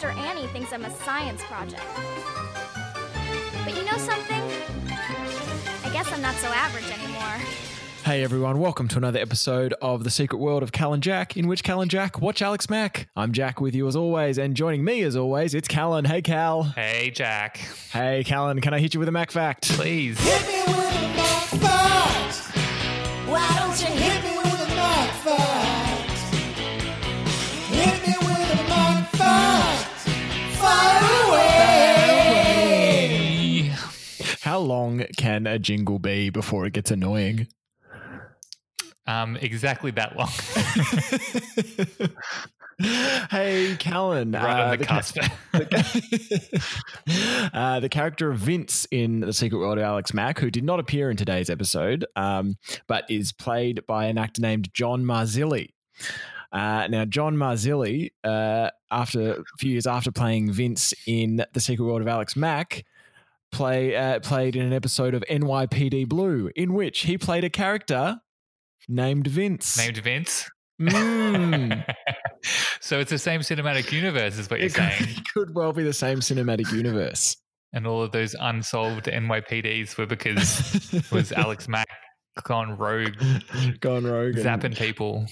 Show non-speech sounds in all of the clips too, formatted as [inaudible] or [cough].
sister Annie thinks I'm a science project. But you know something? I guess I'm not so average anymore. Hey everyone, welcome to another episode of The Secret World of Cal and Jack, in which Cal and Jack watch Alex Mack. I'm Jack with you as always, and joining me as always, it's Callan. Hey Cal. Hey, Jack. Hey Callan, can I hit you with a Mac fact? Please. Long can a jingle be before it gets annoying? Um, exactly that long. [laughs] hey Callan. [laughs] right on the ca- cusp. [laughs] uh, the character of Vince in The Secret World of Alex Mack, who did not appear in today's episode, um, but is played by an actor named John Marzilli. Uh, now, John Marzilli, uh, after a few years after playing Vince in The Secret World of Alex Mack, play uh, played in an episode of NYPD Blue, in which he played a character named Vince. Named Vince. Mm. [laughs] so it's the same cinematic universe, is what you're could, saying. it could well be the same cinematic universe. And all of those unsolved NYPDs were because it was [laughs] Alex Mack gone rogue, Gone rogue. zapping people.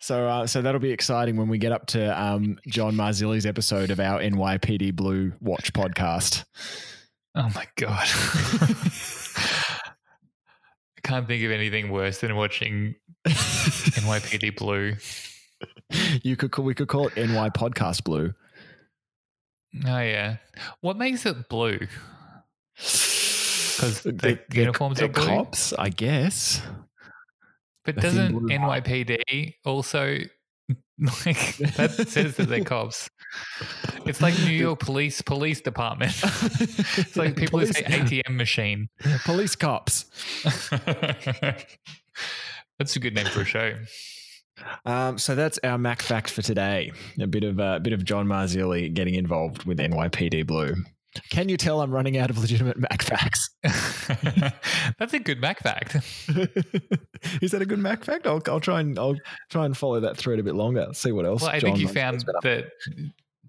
So, uh, so that'll be exciting when we get up to um, John Marzilli's episode of our NYPD Blue Watch podcast. Oh my God. I can't think of anything worse than watching NYPD [laughs] Blue. You could call, we could call it NY Podcast Blue. Oh, yeah. What makes it blue? [sighs] Because the they're- uniforms they're blue? cops, I guess. But I doesn't NYPD also [laughs] like that says that they're cops? It's like New York [laughs] Police Police Department. [laughs] It's like people who say ATM machine. police cops. That's a good name for a show. Um, so that's our Mac fact for today. A bit of a bit of John Marzilli getting involved with NYPD Blue. Can you tell I'm running out of legitimate Mac facts? [laughs] That's a good Mac fact. [laughs] Is that a good Mac fact? I'll, I'll try and I'll try and follow that through it a bit longer. See what else. Well, I John think you found that.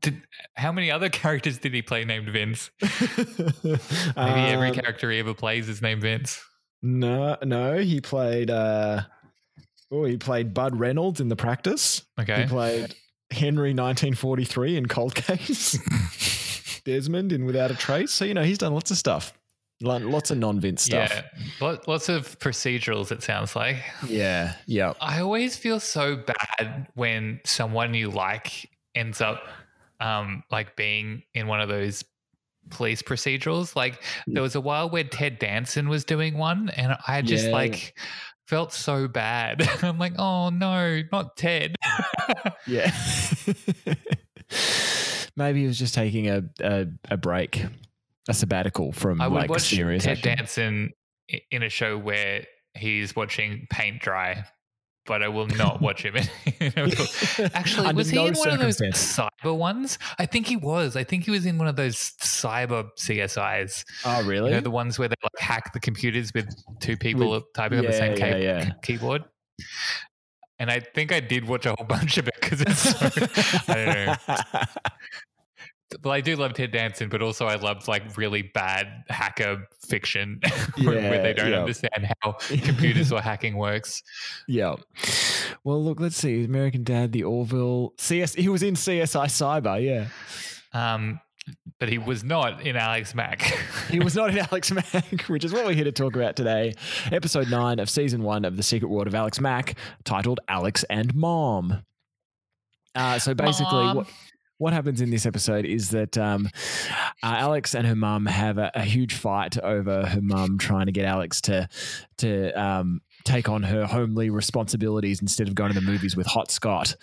Did, how many other [laughs] characters did he play named Vince? Maybe every Um, character he ever plays is named Vince. No, no, he played. uh Oh, he played Bud Reynolds in The Practice. Okay. He played Henry 1943 in Cold Case. Desmond in Without a Trace. So you know he's done lots of stuff. Lots of non-Vince stuff. Yeah, lots of procedurals. It sounds like. Yeah, yeah. I always feel so bad when someone you like ends up um, like being in one of those police procedurals. Like there was a while where Ted Danson was doing one, and I just Yeah. like felt so bad. [laughs] I'm like, oh no, not Ted. Yeah. [laughs] [laughs] Maybe he was just taking a a, a break, a sabbatical from I would like watch serious Ted action. Danson in a show where he's watching paint dry. But I will not watch him. [laughs] [laughs] Actually, was he no in one of those cyber ones? I think he was. I think he was in one of those cyber CSIs. Oh, You really? know, the ones where they like hack the computers with two people typing on the same yeah, key- yeah. keyboard. And I think I did watch a whole [laughs] bunch of it because it's so, [laughs] I don't know. [laughs] Well, I do love Ted Danson, but also I love like really bad hacker fiction where, where they don't yeah. understand how computers or hacking works. yeah. Well, look, let's see. American Dad, the Orville, CS. He was in CSI Cyber. Yeah. Um, but he was not in Alex Mack. [laughs] He was not in Alex Mack, [laughs] which is what we're here to talk about today. Episode nine of season one of The Secret World of Alex Mack, titled Alex and Mom. Uh, so basically, Mom. what what happens in this episode is that um, uh, Alex and her mum have a, a huge fight over her mum trying to get Alex to to um, take on her homely responsibilities instead of going to the movies with Hot Scott.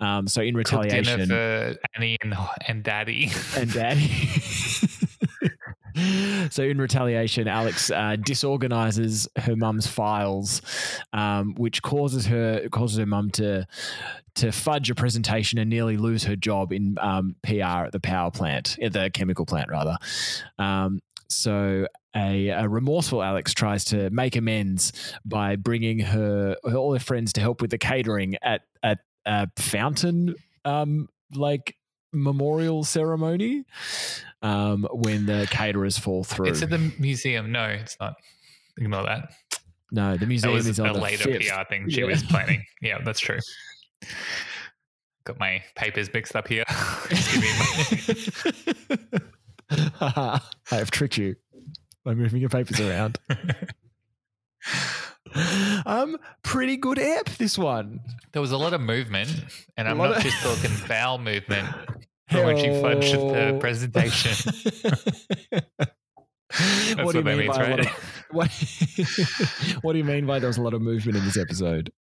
Um, so in retaliation, for Annie and, and Daddy. and daddy. [laughs] so in retaliation, Alex uh, disorganizes her mum's files, um, which causes her causes her mum to to fudge a presentation and nearly lose her job in um, PR at the power plant, at the chemical plant rather. Um, so a, a remorseful Alex tries to make amends by bringing her all her friends to help with the catering at at a fountain um, like memorial ceremony um, when the caterers fall through. It's at the museum. No, it's not. Ignore that. no, the museum is a on the later. PR thing she Yeah. was planning. [laughs] Yeah, that's true. Got my papers mixed up here. [laughs] Just give me [laughs] I have tricked you by moving your papers around. [laughs] um, pretty good app this one. There was a lot of movement, and I'm not of- just talking bowel movement from [laughs] when she fudged the presentation. [laughs] What do you mean by right? of, what, what do you mean by there was a lot of movement in this episode?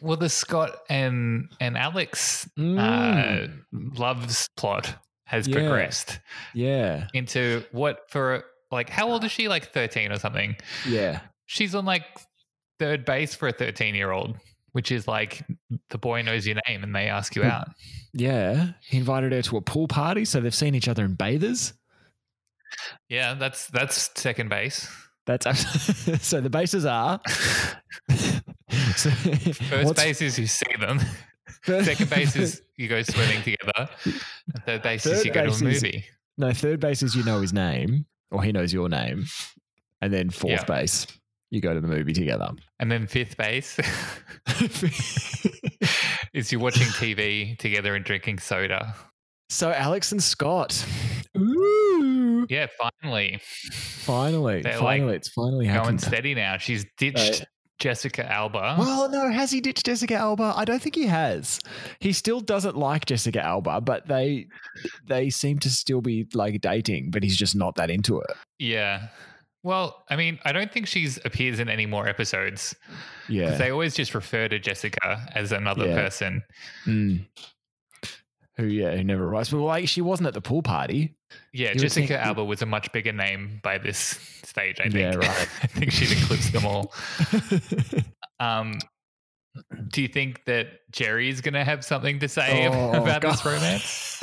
well, the Scott and and Alex Mm, uh, loves plot has Yeah. progressed yeah, into what for like how old is she? Like 13 or something. yeah. She's on like third base for a 13 year old, which is like the boy knows your name and they ask you Hmm. out. Yeah, he invited her to a pool party, so they've seen each other in bathers. Yeah, that's that's second base. That's abs- [laughs] so the bases are. [laughs] so, First base is you see them. Second base is [laughs] you go swimming together. And third base is you go to a is- movie. no. Third base is you know his name, or he knows your name, and then fourth Yeah. base you go to the movie together. And then fifth base [laughs] [laughs] is you're watching TV together and drinking soda. so Alex and Scott. Ooh! Yeah, finally. Finally, They're, finally, like, it's finally Going steady now. She's ditched Jessica Alba. Well, no, has he ditched Jessica Alba? I don't think he has. He still doesn't like Jessica Alba, but they they seem to still be like dating, but he's just not that into it. Yeah. Well, I mean, I don't think she's appears in any more episodes. Yeah. They always just refer to Jessica as another Yeah. person. Mm. Who yeah, who never writes. But like she wasn't at the pool party. Yeah, You Jessica think- Alba was a much bigger name by this stage, I think. Yeah, right. [laughs] I think she'd eclipsed them all. [laughs] Um, do you think that Jerry's going to have something to say Oh, about this romance?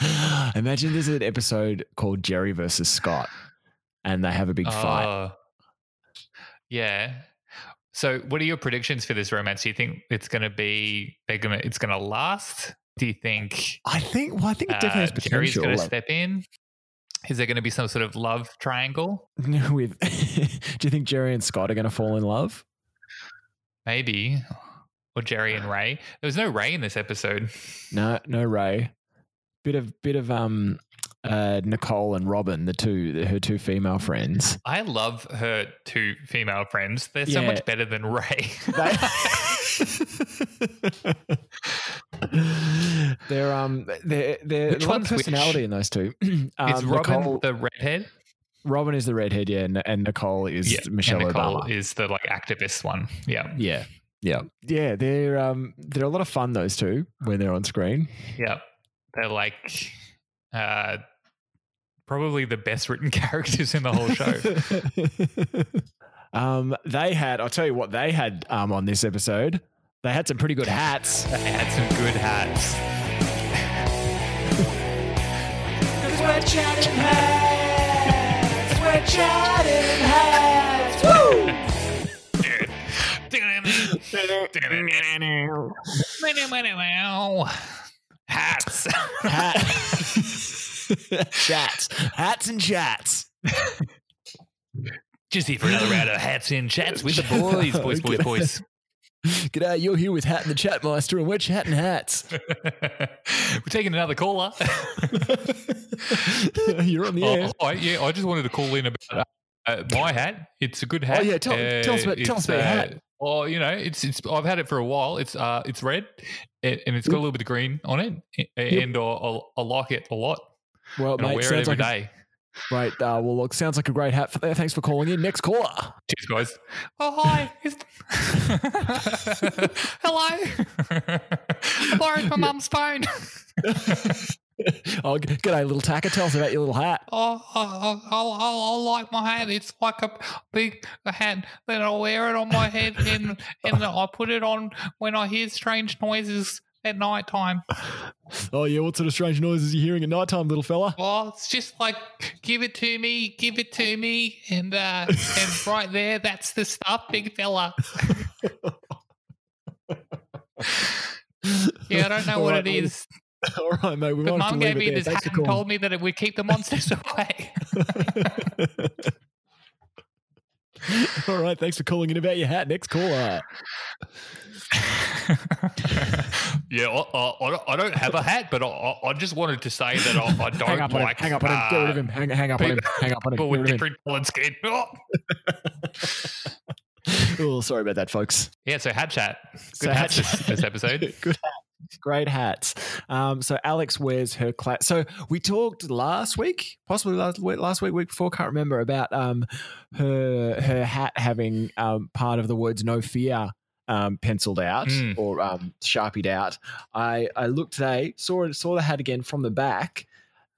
[laughs] Imagine there's an episode called Jerry versus Scott, and they have a big fight. Oh, yeah. So, what are your predictions for this romance? Do you think it's going to be they're going to it's going to last? Do you think I think. Well, I think it definitely uh, has Jerry's potential. going to like- step in? Is there going to be some sort of love triangle? [laughs] with, [laughs] do you think Jerry and Scott are going to fall in love? Maybe. Or Jerry and Ray. There was no Ray in this episode. No, no Ray. Bit of bit of um uh Nicole and Robin, the two her two female friends. I love her two female friends. They're so much better than Ray. They, [laughs] [laughs] they're um they're they're Which a lot of one's which? personality in those two. [clears throat] um, Is Robin Nicole, the redhead? Robin is the redhead, yeah, and, and Nicole is Michelle and Nicole Obama. is the like activist one. Yeah. yeah, yeah, yeah. They're um they're a lot of fun. Those two when they're on screen. Yeah. They're like uh probably the best written [laughs] characters in the whole show. [laughs] um, they had. I'll tell you what they had um on this episode. They had some pretty good hats. they had some good hats. Cause we're chatting hats. We're chatting hats. Woo! Hats. Hat. [laughs] chats, hats, and chats. [laughs] Just here for another round of hats and chats with the [laughs] boys, boys, boys, boys. [laughs] G'day, you're here with Hat and the Chatmeister, and we're chatting hats. [laughs] We're taking another caller. you're on the air. Oh, I, yeah, I just wanted to call in about uh, my hat. It's a good hat. Oh, yeah, tell- tell us about- tell us about your uh, hat. Oh, you know, it's it's. I've had it for a while. It's uh, it's red, and and it's got a little bit of green on it, and I, I, I like it a lot. Well, And I mate, wear it every like day. A, right. Uh, well, look, sounds like a great hat for there. Thanks for calling in. Next caller. Cheers, guys. Oh, hi. [laughs] Hello. I borrowed my mum's phone. [laughs] oh, g- g'day, little tacker. Tell us about your little hat. Oh, I, I, I, I like my hat. It's like a big hat. Then I wear it on my head, and and I put it on when I hear strange noises at night time. [laughs] Oh, yeah. What sort of strange noises are you hearing at night time, little fella? Well, it's just like give it to me, give it to me, and uh, [laughs] and right there, that's the stuff, big fella. Yeah, I don't know what it is. [laughs] All right, mate. We But might have to mum gave me this Thanks hat and told me that it would keep the monsters away. All right, thanks for calling in about your hat. Next caller. Yeah, I, I, I don't- have a hat, but I, I I just wanted to say that I, I [laughs] don't Hang up on like. him. Hang up on him. Get rid of uh, him. Hang, hang up on him. Hang up on him. People Get with rid of him. different coloured [laughs] skin. Oh. [laughs] Oh, sorry about that, folks. Yeah, so hat chat. Good So hats hat this, this episode. Good hats. Great hats. Um, so Alex wears her class. So we talked last week, possibly last week, last week, week before, can't remember, about um, her her hat having um, part of the words "no fear" um, penciled out Mm. or um, sharpied out. I I looked today, saw saw the hat again from the back.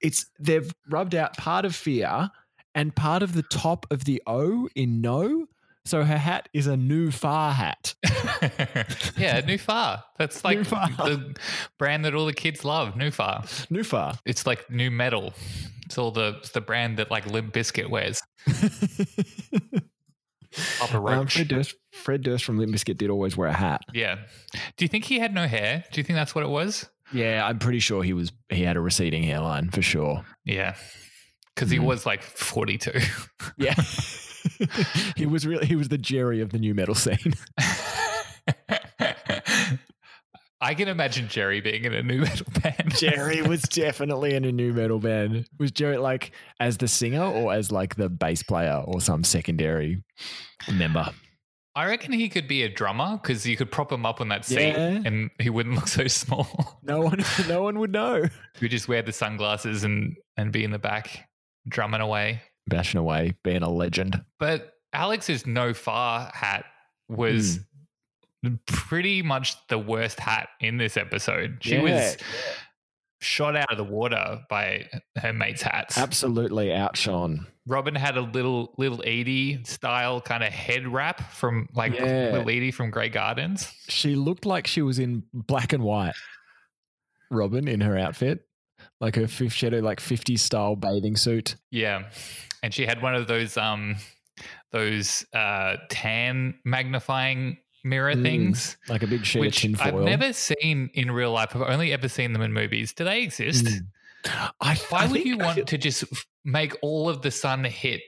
It's they've rubbed out part of fear and part of the top of the O in no. So her hat is a new far hat. [laughs] yeah, Nufar. That's like the brand that all the kids love. Nufar. New far. It's like new metal. It's all the it's the brand that like Limp Bizkit wears. [laughs] Papa Um, Fred, Durst, Fred Durst from Limp Bizkit did always wear a hat. yeah. Do you think he had no hair? Do you think that's what it was? Yeah, I'm pretty sure he was. He had a receding hairline for sure. Yeah. Because he Mhm. was like 42. [laughs] Yeah, [laughs] he was really. He was the Jerry of the new metal scene. [laughs] I can imagine Jerry being in a new [laughs] metal band. Jerry [laughs] was definitely in a new metal band. Was Jerry like as the singer or as like the bass player or some secondary member? I reckon he could be a drummer because you could prop him up on that seat Yeah. and he wouldn't look so small. No one, [laughs] no one would know. You just wear the sunglasses and and be in the back drumming away. Bashing away, being a legend. But Alex's no far hat was Hmm. Pretty much the worst hat in this episode. She was shot out of the water by her mate's hats. absolutely outshone. Robin had a little little Edie style kind of head wrap from like Yeah. little Edie from Grey Gardens. She looked like she was in black and white. Robin in her outfit, like her fifth shadow, like 50s style bathing suit. Yeah. And she had one of those um those uh tan magnifying mirror Mm, things. like a big sheet Which of tinfoil. I've never seen in real life. I've only ever seen them in movies. Do they exist? Mm. I, Why I would you want to just make all of the sun hit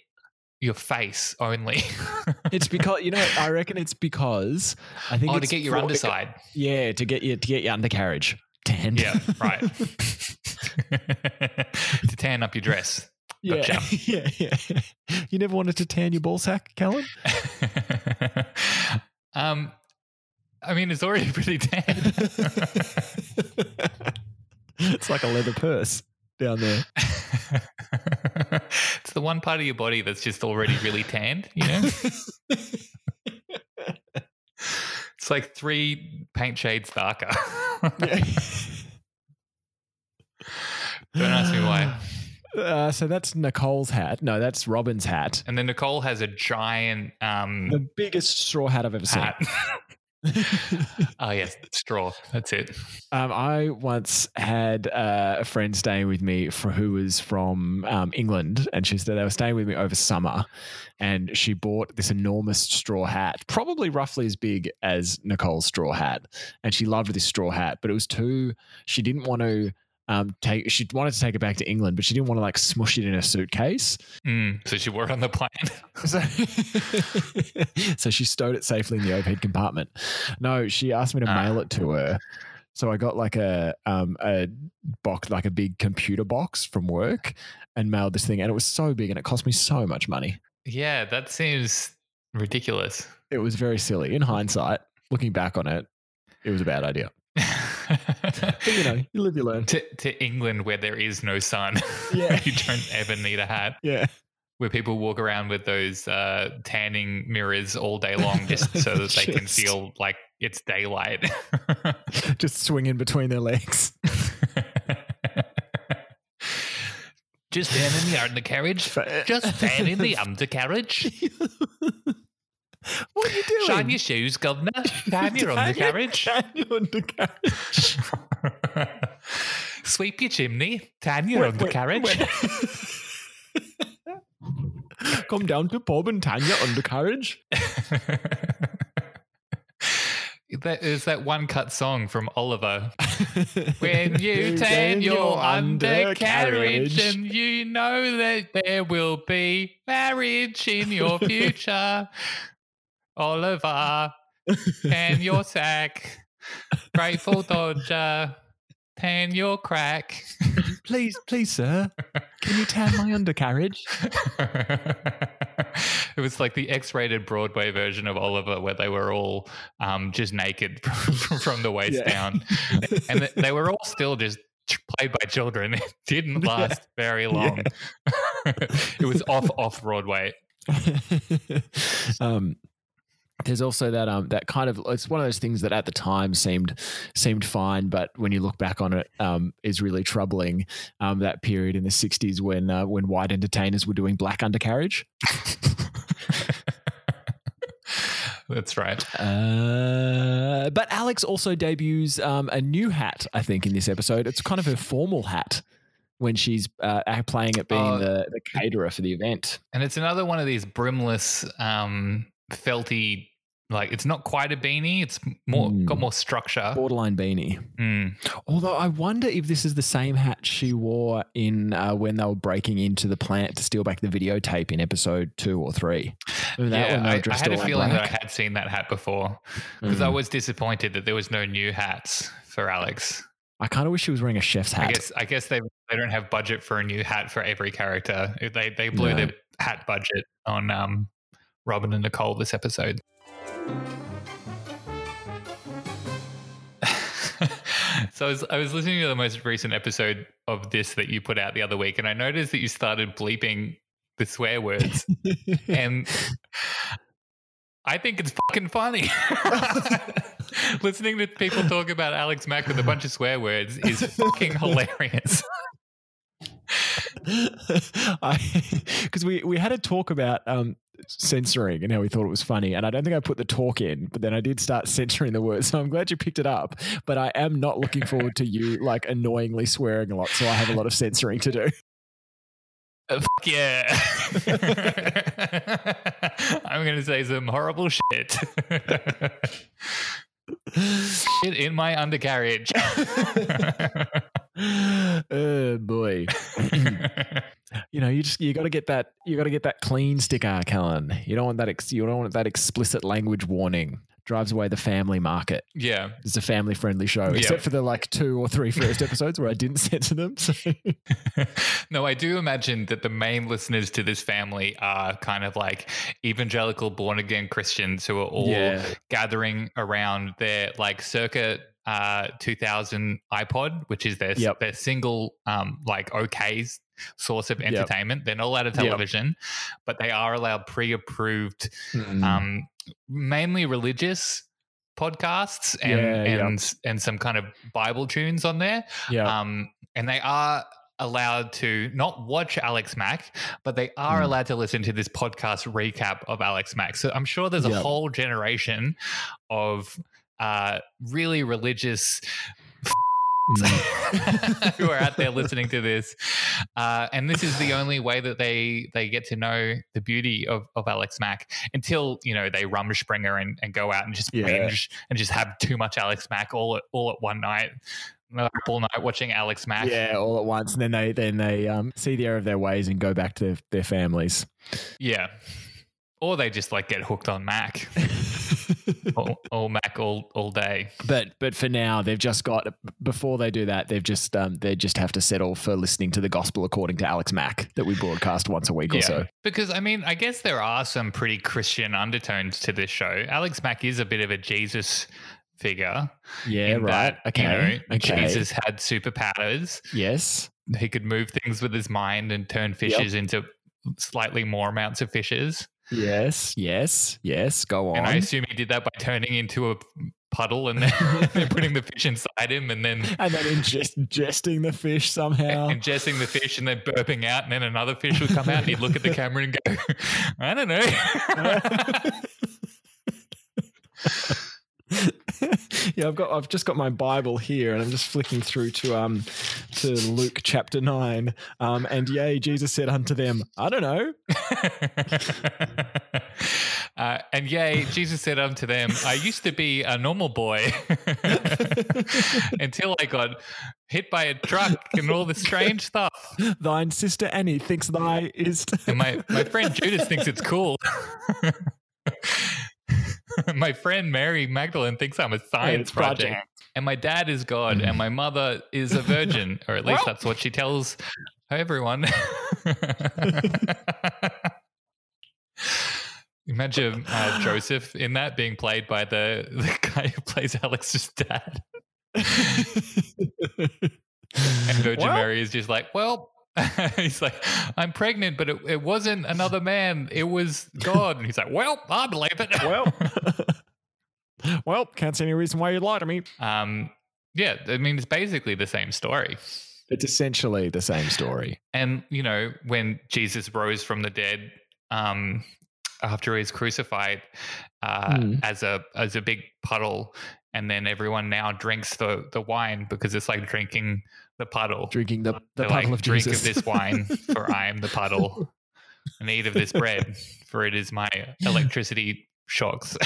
your face only? [laughs] It's because you know. I reckon it's because I think oh, to get your for- underside. Yeah, to get you to get your undercarriage tanned. Yeah, right. [laughs] [laughs] to tan up your dress. yeah, Gotcha. yeah, yeah. You never wanted to tan your ball sack, Callan? Um, I mean, it's already [laughs] pretty tan. it's like a leather purse down there. [laughs] it's the one part of your body that's just already really tanned, you know? [laughs] it's like three paint shades darker. Don't ask me why. Uh, so that's Nicole's hat. No, that's Robin's hat. And then Nicole has a giant um, The biggest straw hat I've ever seen. [laughs] oh, yes, straw. That's it. Um, I once had uh, a friend staying with me for, who was from um, England, and she said they were staying with me over summer, and she bought this enormous straw hat, probably roughly as big as Nicole's straw hat, and she loved this straw hat, but it was too. She didn't want to. Um, take she wanted to take it back to England, but she didn't want to like smush it in a suitcase. Mm, so she wore it on the plane. [laughs] So, [laughs] so she stowed it safely in the overhead compartment. No, she asked me to Ah. mail it to her. So I got like a um a box, like a big computer box from work, and mailed this thing, and it was so big, and it cost me so much money. yeah, that seems ridiculous. It was very silly. In hindsight, looking back on it, it was a bad idea. [laughs] But you know, you live, you learn. to, to England where there is no sun. [laughs] Yeah. you don't ever need a hat. Yeah, Where people walk around with those uh, tanning mirrors all day long just [laughs] so that they can feel like it's daylight. just swinging between their legs. just stand in the undercarriage. Just stand in the undercarriage. What are you doing? Shine your shoes, governor. Stand your undercarriage. Shine your undercarriage. Sweep your chimney. Tan your Wait, wait, undercarriage. wait. Come down to pub and tan your undercarriage. [laughs] that is that one cut song from Oliver. [laughs] When you turn your undercarriage and you know that there will be marriage in your future, [laughs] Oliver and your sack, grateful Dodger, tan your crack. please, please, sir, can you tan my undercarriage? it was like the X-rated Broadway version of Oliver, where they were all um, just naked [laughs] from the waist Yeah. down, and they were all still just played by children. It didn't [laughs] Yeah. last very long. [laughs] it was off off Broadway. um, there's also that um that kind of it's one of those things that at the time seemed seemed fine, but when you look back on it, um, is really troubling. Um, that period in the '60s when uh, when white entertainers were doing black undercarriage. [laughs] That's right. Uh, but Alex also debuts um, a new hat, I think, in this episode. It's kind of her formal hat when she's uh, playing at being Oh. the, the caterer for the event. And it's another one of these brimless, um, felty. Like it's not quite a beanie. It's more Mm. got more structure. Borderline beanie. Mm. Although I wonder if this is the same hat she wore in uh, when they were breaking into the plant to steal back the videotape in episode two or three. That yeah, I, I had a feeling that I had seen that hat before because I Mm. was disappointed that there was no new hats for Alex. I kind of wish she was wearing a chef's I hat. guess I guess they they don't have budget for a new hat for every character. They they blew No. their hat budget on um, Robin and Nicole this episode. [laughs] so I was, I was listening to the most recent episode of this that you put out the other week, and I noticed that you started bleeping the swear words, [laughs] and I think it's fucking funny. [laughs] Listening to people talk about Alex Mack with a bunch of swear words is fucking hilarious. because we we had a talk about um censoring and how we thought it was funny and i don't think i put the talk in but then i did start [laughs] censoring the words so i'm glad you picked it up but i am not looking forward to you like annoyingly swearing a lot so i have a lot of censoring to do Uh, [laughs] fuck yeah. [laughs] I'm going to say some horrible shit. Shit in my undercarriage. [laughs] oh boy [laughs] you know you just you got to get that you got to get that clean sticker Callan. you don't want that ex, you don't want that explicit language warning drives away the family market yeah. it's a family friendly show Yeah. except for the like two or three first episodes where i didn't [laughs] censor them so no, I do imagine that the main listeners to this family are kind of like evangelical born again Christians who are all Yeah. gathering around their like circa uh, 2000 iPod, which is their Yep. their single um, like okay source of entertainment. They're not allowed a Yep. television, but they are allowed pre-approved, Mm. um, mainly religious podcasts and Yeah, yep. and and some kind of Bible tunes on there. yeah Um, and they are allowed to not watch Alex Mack, but they are Mm. allowed to listen to this podcast recap of Alex Mack. So I'm sure there's a Yep. whole generation of uh, really religious Mm. [laughs] who are out there listening to this, uh, and this is the only way that they they get to know the beauty of, of Alex Mack until you know they rumspringa and, and go out and just Yeah. binge and just have too much Alex Mack all at all at one night, all night watching Alex Mack. yeah all at once and then they then they um see the error of their ways and go back to their, their families Yeah. Or they just like get hooked on Mac. [laughs] all, all Mac all all day. but but for now they've just got before they do that they've just um they just have to settle for listening to the gospel according to alex mack that we broadcast once a week or so Because I mean, I guess there are some pretty Christian undertones to this show. Alex Mack is a bit of a Jesus figure. yeah right that, okay You know, okay Jesus had superpowers. yes He could move things with his mind and turn fishes into slightly more amounts of fishes. Yes yes yes go on And I assume he did that by turning into a puddle and then, [laughs] then putting the fish inside him and then and then ingest, ingesting the fish somehow [laughs] ingesting the fish and then burping out, and then another fish would come out, and he'd look at the camera and go, [laughs] "I don't know." [laughs] yeah, I've got I've just got my Bible here and I'm just flicking through to um to Luke chapter nine. Um and yea, Jesus said unto them, I don't know. [laughs] Uh, and yea, Jesus said unto them, I used to be a normal boy [laughs] until I got hit by a truck and all the strange stuff. Thine sister Annie thinks thy is. And my, my friend Judas thinks it's cool. [laughs] my friend Mary Magdalene thinks I'm a science project. And my dad is God and my mother is a virgin, or at least that's what she tells everyone. [laughs] Imagine uh, Joseph in that being played by the, the guy who plays Alex's dad. [laughs] And Virgin Well- Mary is just like, well, [laughs] he's like, I'm pregnant, but it, it wasn't another man. It was God. And he's like, well, I believe it. well, [laughs] well, can't see any reason why you'd lie to me. um, yeah, I mean, it's basically the same story. It's essentially the same story. And, you know, when Jesus rose from the dead, um, after he's crucified uh, Mm. as a as a big puddle, and then everyone now drinks the the wine because it's like drinking the puddle. Drinking the, the puddle like, of drink Jesus. of this wine, for I am the puddle, [laughs] and eat of this bread, for it is my electricity shocks. [laughs]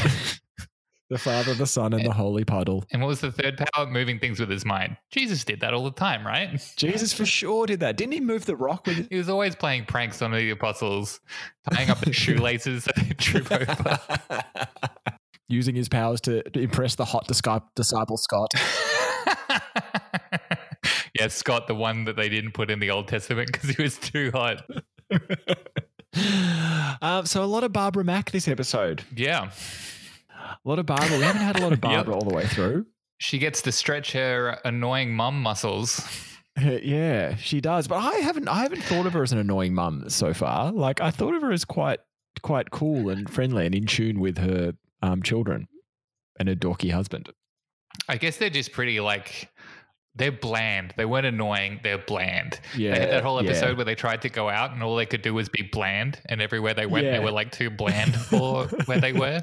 the Father, the Son, and the Holy Puddle. and what was the third power? Moving things with his mind. Jesus did that all the time, right? Jesus for sure did that. Didn't he move the rock with [laughs] He was always playing pranks on the apostles, tying up their shoelaces so they trip over. Using his powers to impress the hot disciple Scott. [laughs] yeah, Scott, the one that they didn't put in the Old Testament because he was too hot. um, [laughs] so a lot of Barbara Mack this episode. Yeah. A lot of Barbara. We haven't had a lot of [laughs] Yep. Barbara all the way through. She gets to stretch her annoying mum muscles. Uh, Yeah, she does. But I haven't I haven't thought of her as an annoying mum so far. Like I thought of her as quite quite cool and friendly and in tune with her um, children and a dorky husband. I guess they're just pretty like they're bland. They weren't annoying. They're bland. Yeah, they had that whole yeah. episode where they tried to go out and all they could do was be bland, and everywhere they went, Yeah. they were like too bland [laughs] for where they were.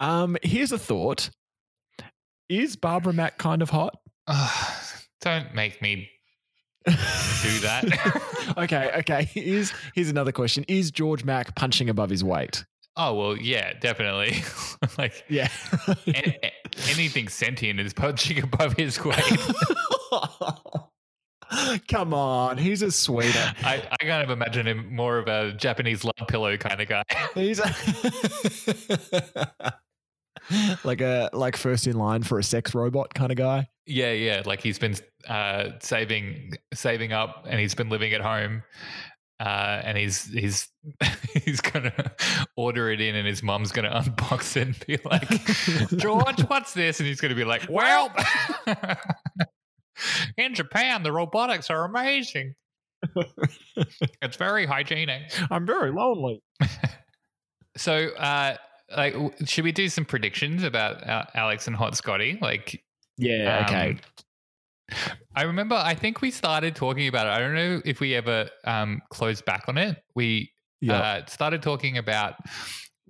Um, here's a thought: Is Barbara Mack kind of hot? [sighs] Don't make me do that. [laughs] okay, okay. Here's here's another question: Is George Mack punching above his weight? Oh well, yeah, definitely. [laughs] like Yeah. anything sentient is punching above his weight. [laughs] Come on, he's a sweeter. I, I kind of imagine him more of a Japanese love pillow kind of guy. [laughs] He's a like a like first in line for a sex robot kind of guy. Yeah, yeah. Like he's been uh, saving saving up, and he's been living at home, uh, and he's he's [laughs] he's gonna order it in, and his mum's gonna unbox it and be like, "George, [laughs] what's this?" And he's gonna be like, "Well, [laughs] in Japan, the robotics are amazing. it's very hygienic." I'm very lonely. So, uh, like, should we do some predictions about uh, Alex and Hot Scotty? Like, Yeah. Okay. Um, I remember, I think we started talking about it. I don't know if we ever um, closed back on it. We yeah. uh, started talking about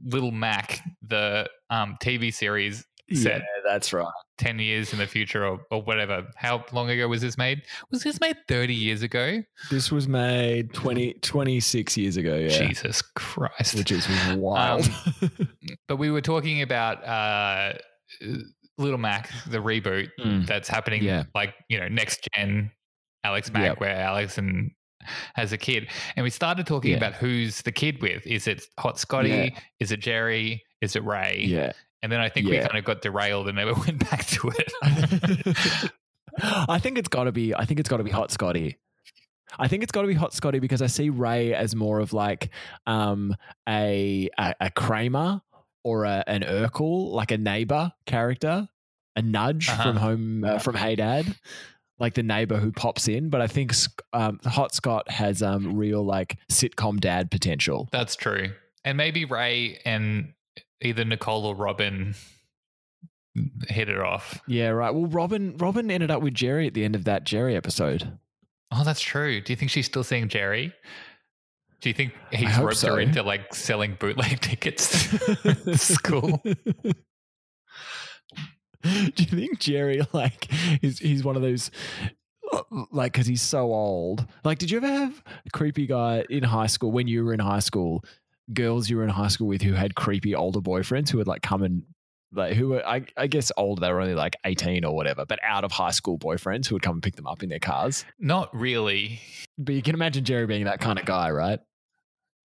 Little Mac, the um, TV series yeah. That's right. 10 years in the future or, or whatever. How long ago was this made? Was this made 30 years ago? This was made 20, 26 years ago. Yeah. Jesus Christ. Which is wild. [laughs] but we were talking about uh, Little Mac, the reboot Mm. that's happening, Yeah. like you know, next gen Alex Mack, Yep. where Alex and has a kid, and we started talking Yeah. about who's the kid with. Is it Hot Scotty? Yeah. Is it Jerry? Is it Ray? yeah. And then I think we kind of got derailed and never [laughs] went back to it. I think it's got to be. I think it's got to be Hot Scotty. I think it's got to be Hot Scotty because I see Ray as more of like um, a, a a Kramer or a, an Urkel, like a neighbor character, a nudge Uh-huh. from home uh, from Hey Dad, like the neighbor who pops in. But I think um, Hot Scott has um, real like sitcom dad potential. That's true. And maybe Ray and either Nicole or Robin hit it off. Yeah, right. Well, Robin Robin ended up with Jerry at the end of that Jerry episode. Oh, that's true. Do you think she's still seeing Jerry? Do you think he's roped so. her into like selling bootleg [laughs] tickets to school? [laughs] Do you think Jerry like is he's one of those uh, like because he's so old? Like, did you ever have a creepy guy in high school when you were in high school girls you were in high school with who had creepy older boyfriends who would like come and like who were I, I guess older they were only like 18 or whatever but out of high school boyfriends who would come and pick them up in their cars Not really. but you can imagine jerry being that kind of guy right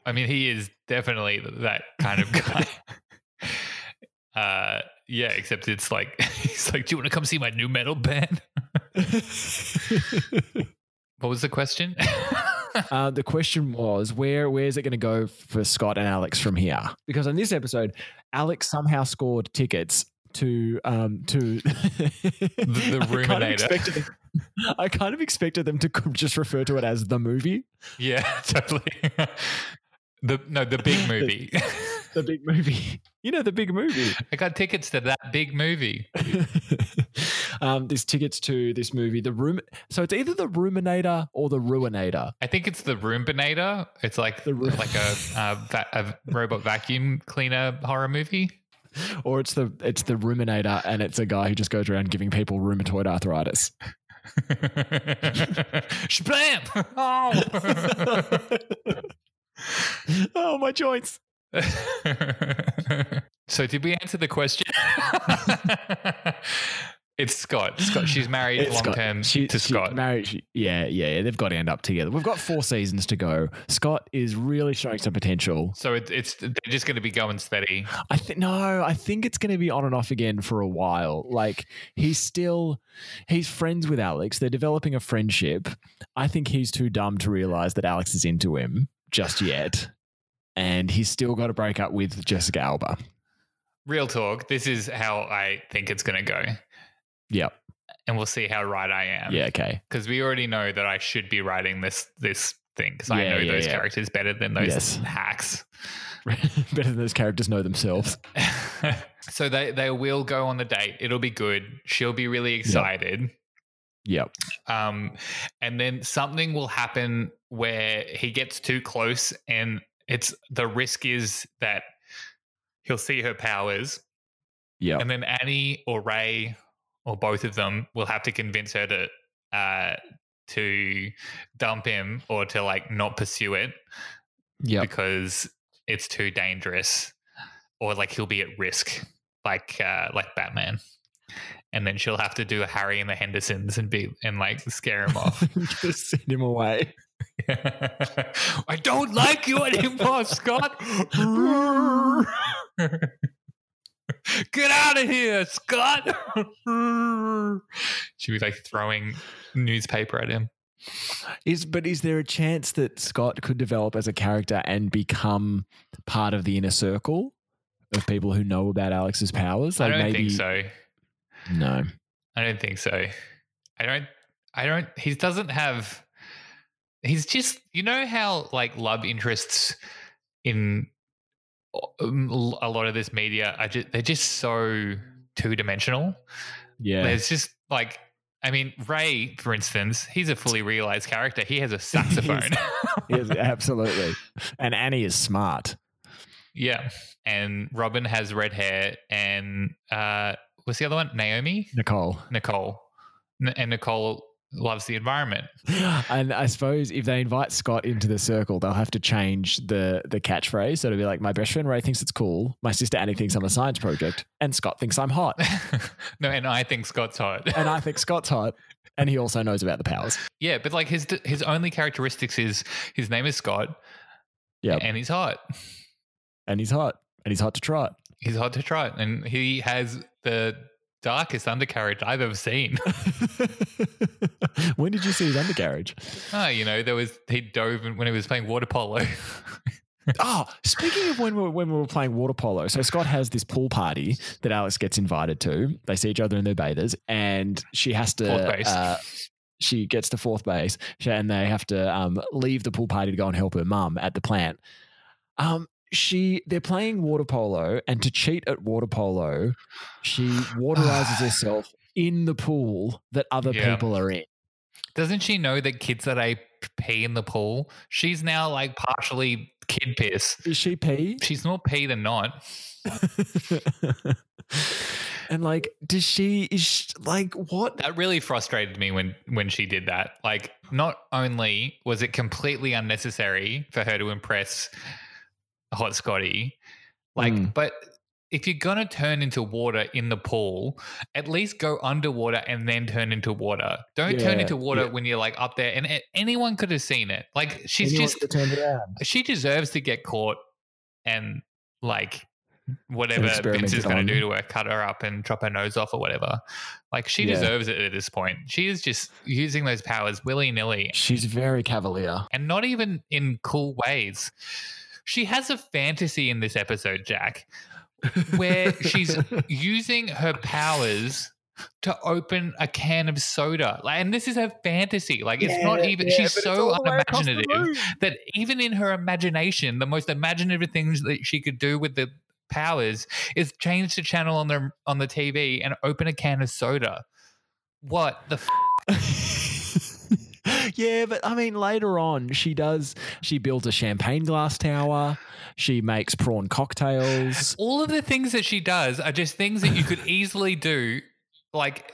I mean, he is definitely that kind of guy. [laughs] [laughs] uh, yeah, except it's like [laughs] he's like, "Do you want to come see my new metal band?" What was the question? uh, the question was where where is it going to go for scott and alex from here because on this episode alex somehow scored tickets to um to the I kind of Ruminator. expected them- I kind of expected them to just refer to it as the movie, yeah, totally. The no, the big [laughs] movie. [laughs] the big [laughs] movie. You know, the big movie. I got tickets to that big movie. um, there's tickets to this movie, the room. So it's either the Ruminator or the Ruinator. I think it's the Roombinator. It's like The like a, uh, va- a robot vacuum cleaner horror movie. or it's the it's the Ruminator, and it's a guy who just goes around giving people rheumatoid arthritis. Splam! Oh. [laughs] oh, my joints! [laughs] so did we answer the question? [laughs] it's Scott. Scott. She's married It's long Scott. term She- to she Scott. married- she- yeah, yeah, yeah. They've got to end up together. We've got four seasons to go. Scott is really showing some potential. so it, it's they're just going to be going steady. I think no, I think it's going to be on and off again for a while. Like he's still he's friends with Alex. They're developing a friendship. I think he's too dumb to realize that Alex is into him just yet. And he's still got to break up with Jessica Alba. Real talk. This is how I think it's going to go, Yep. and we'll see how right I am. Yeah, okay. because we already know that I should be writing this this thing because I know yeah, those yeah. characters better than those Yes. hacks. [laughs] Better than those characters know themselves. [laughs] so they they will go on the date. It'll be good. She'll be really excited. Yep. Um, and then something will happen where he gets too close, and it's the risk is that he'll see her powers, Yeah. and then Annie or Ray or both of them will have to convince her to uh to dump him or to like not pursue it Yeah. because it's too dangerous or like he'll be at risk like uh like Batman. And then she'll have to do Harry and the Hendersons and be and like scare him off. [laughs] Just send him away. [laughs] I don't like you anymore, Scott. [laughs] Get out of here, Scott. She'd be like throwing newspaper at him. Is but is there a chance that Scott could develop as a character and become part of the inner circle of people who know about Alex's powers? I don't maybe think so. No. I don't think so. I don't. I don't. He doesn't have. He's just. You know how like love interests in um, a lot of this media are just they're just so two dimensional. Yeah. There's just like. I mean, Ray, for instance, he's a fully realized character. He has a [laughs] saxophone. [laughs] yes, absolutely. And Annie is smart. yeah. And Robin has red hair. And uh, what's the other one? Naomi? Nicole. Nicole. And Nicole loves the environment. [gasps] And I suppose if they invite Scott into the circle, they'll have to change the the catchphrase. So it'll be like, my best friend Ray thinks it's cool. My sister Annie thinks I'm a science project. And Scott thinks I'm hot. [laughs] no, and I think Scott's hot. And I think [laughs] Scott's hot. And he also knows about the powers. yeah, but like his his only characteristics is his name is Scott. Yeah. and he's hot. And he's hot. And he's hot to trot. He's hot to try, and he has the darkest undercarriage I've ever seen. [laughs] when did you see his undercarriage? oh, you know, there was he dove when he was playing water polo. [laughs] Oh, speaking of when we were, when we were playing water polo, so Scott has this pool party that Alex gets invited to. They see each other in their bathers, and she has to. Uh, she gets to fourth base, and they have to um, leave the pool party to go and help her mum at the plant. Um, she they're playing water polo, and to cheat at water polo, she waterizes [sighs] herself in the pool that other Yeah. people are in. Doesn't she know that kids that I pee in the pool? She's now like partially kid piss. Is she pee? She's more pee than not. [laughs] and like, does she is she, like what? That really frustrated me when when she did that. Like, not only was it completely unnecessary for her to impress Hot Scotty. Like, Mm. but if you're gonna turn into water in the pool, at least go underwater and then turn into water. Don't turn into water yeah. when you're like up there, and anyone could have seen it. Like, she's Anyone just she deserves to get caught and like whatever Vince is going to do to her, cut her up and chop her nose off or whatever. Like she Yeah. deserves it at this point. She is just using those powers willy nilly She's very cavalier. and not even in cool ways. She has a fantasy in this episode, Jack, [laughs] where she's using her powers to open a can of soda. Like, and this is her fantasy. Like, it's not even, she's so unimaginative that even in her imagination, the most imaginative things that she could do with the powers is change the channel on the on the TV and open a can of soda. What the f- [laughs] yeah, but I mean, later on, she does. She builds a champagne glass tower. She makes prawn cocktails all of the things that she does are just things that you could [laughs] easily do like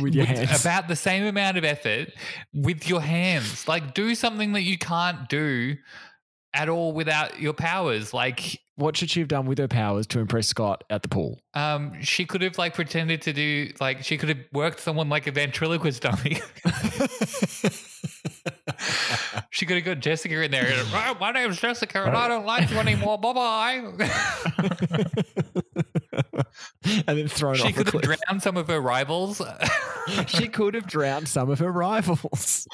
with your with hands. about the same amount of effort with your hands. Like do something that you can't do at all without your powers. Like what should she have done with her powers to impress Scott at the pool? um she could have like pretended to do like she could have worked someone like a ventriloquist dummy. [laughs] [laughs] she could have got Jessica in there. [laughs] and, "Oh, my name's Jessica and I don't like you anymore. Bye bye. [laughs] and then thrown she off a could have drowned some of her rivals. [laughs] she could have drowned some of her rivals.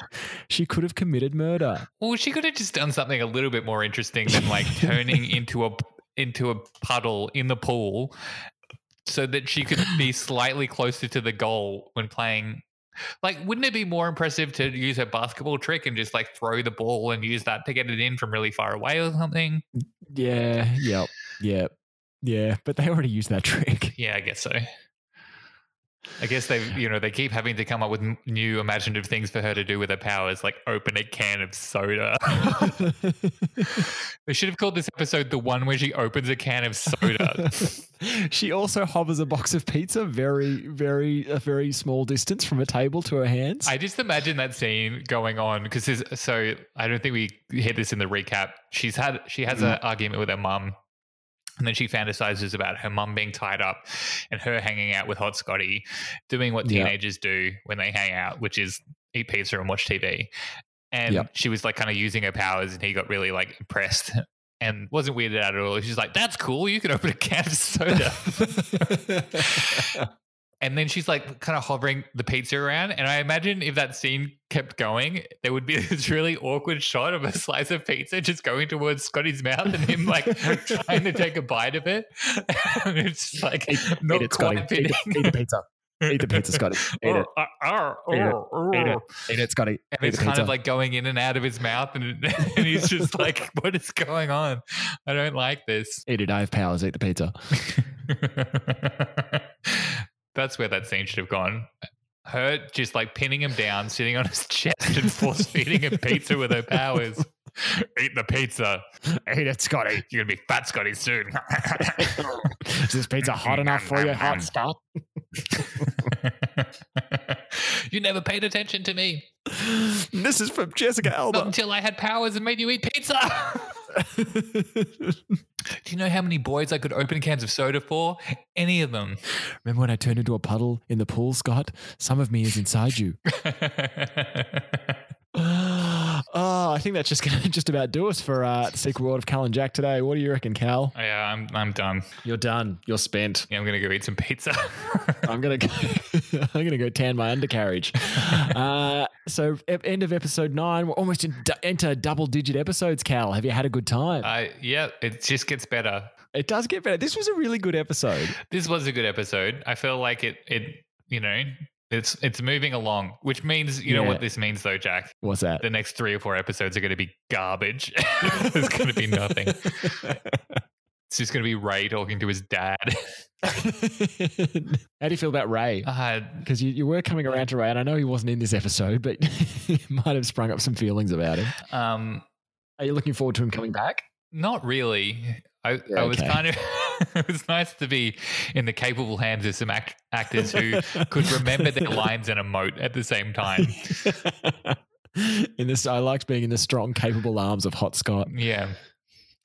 She could have committed murder. Well, she could have just done something a little bit more interesting than like turning into a into a puddle in the pool, so that she could be slightly closer to the goal when playing. Like, wouldn't it be more impressive to use her basketball trick and just like throw the ball and use that to get it in from really far away or something? Yeah. Yep. Yep. Yeah. But they already used that [laughs] trick. Yeah, I guess so. I guess they, you know, they keep having to come up with new imaginative things for her to do with her powers, like open a can of soda. [laughs] They should have called this episode the one where she opens a can of soda. [laughs] she also hovers a box of pizza very, very, a very small distance from a table to her hands. I just imagine that scene going on because so I don't think we hit this in the recap. She's had she has an mm. argument with her mum, and then she fantasizes about her mum being tied up and her hanging out with Hot Scotty, doing what teenagers do when they hang out, which is eat pizza and watch TV. And Yep. she was like kind of using her powers, and he got really like impressed. [laughs] And wasn't weirded out at all. She's like, "That's cool. You can open a can of soda." [laughs] [laughs] And then she's like kind of hovering the pizza around. And I imagine if that scene kept going, there would be [laughs] this really awkward shot of a slice of pizza just going towards Scotty's mouth and him like [laughs] trying to take a bite of it. [laughs] and it's like not Eat it, quite Scotty. Eat, fitting. the- eat the pizza. Eat the pizza, Scotty. Eat it. Oh, uh, uh Eat it. oh, Eat it. Eat it, Scotty. And Eat it's kind of like going in and out of his mouth, and, and he's just like, "What is going on? I don't like this." Eat it. I have powers. Eat the pizza. That's where that scene should have gone. Her just like pinning him down, sitting on his [laughs] chest, and force feeding him pizza with her powers. [laughs] Eat the pizza. Eat it, Scotty. You're gonna be fat, Scotty, soon. [laughs] Is this pizza hot enough for you, hot Scott? [laughs] you never paid attention to me. This is from Jessica Not Alba. until I had powers and made you eat pizza. [laughs] [laughs] Do you know how many boys I could open cans of soda for? Any of them. Remember when I turned into a puddle in the pool, Scott? Some of me is inside you. Oh, I think that's just going [laughs] to just about do us for uh, the Secret World of Cal and Jack today. What do you reckon, Cal? yeah, I'm I'm done. You're done. You're spent. Yeah, I'm gonna go eat some pizza. [laughs] I'm gonna go, [laughs] I'm gonna go tan my undercarriage. uh, so end of episode nine. We're almost in, into double digit episodes. Cal, have you had a good time? I yeah, it just gets better. it does get better. This was a really good episode. This was a good episode. I feel like it it you know it's it's moving along, which means you know Yeah. what this means though, Jack. What's that? The next three or four episodes are going to be garbage. [laughs] There's going to be nothing. [laughs] It's just going to be Ray talking to his dad. How do you feel about Ray? Uh, Because you, you were coming around to Ray, and I know he wasn't in this episode, but [laughs] might have sprung up some feelings about him. um, Are you looking forward to him coming back? not really. I, Yeah, I was okay. kind of. [laughs] it was nice to be in the capable hands of some act- actors who could remember their [laughs] lines and emote at the same time. in this, I liked being in the strong, capable arms of Hot Scott. Yeah.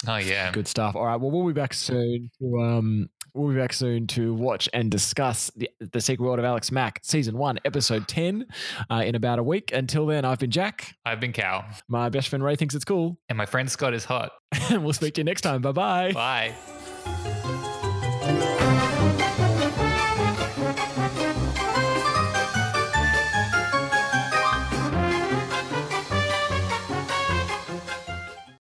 Oh yeah. Good stuff. All right. Well, we'll be back soon to um, we'll be back soon to watch and discuss the, the Secret World of Alex Mack, season one, episode ten, uh, in about a week. Until then, I've been Jack. I've been Cal, My best friend Ray thinks it's cool, and my friend Scott is hot. and [laughs] we'll speak to you next time. Bye bye bye. Bye.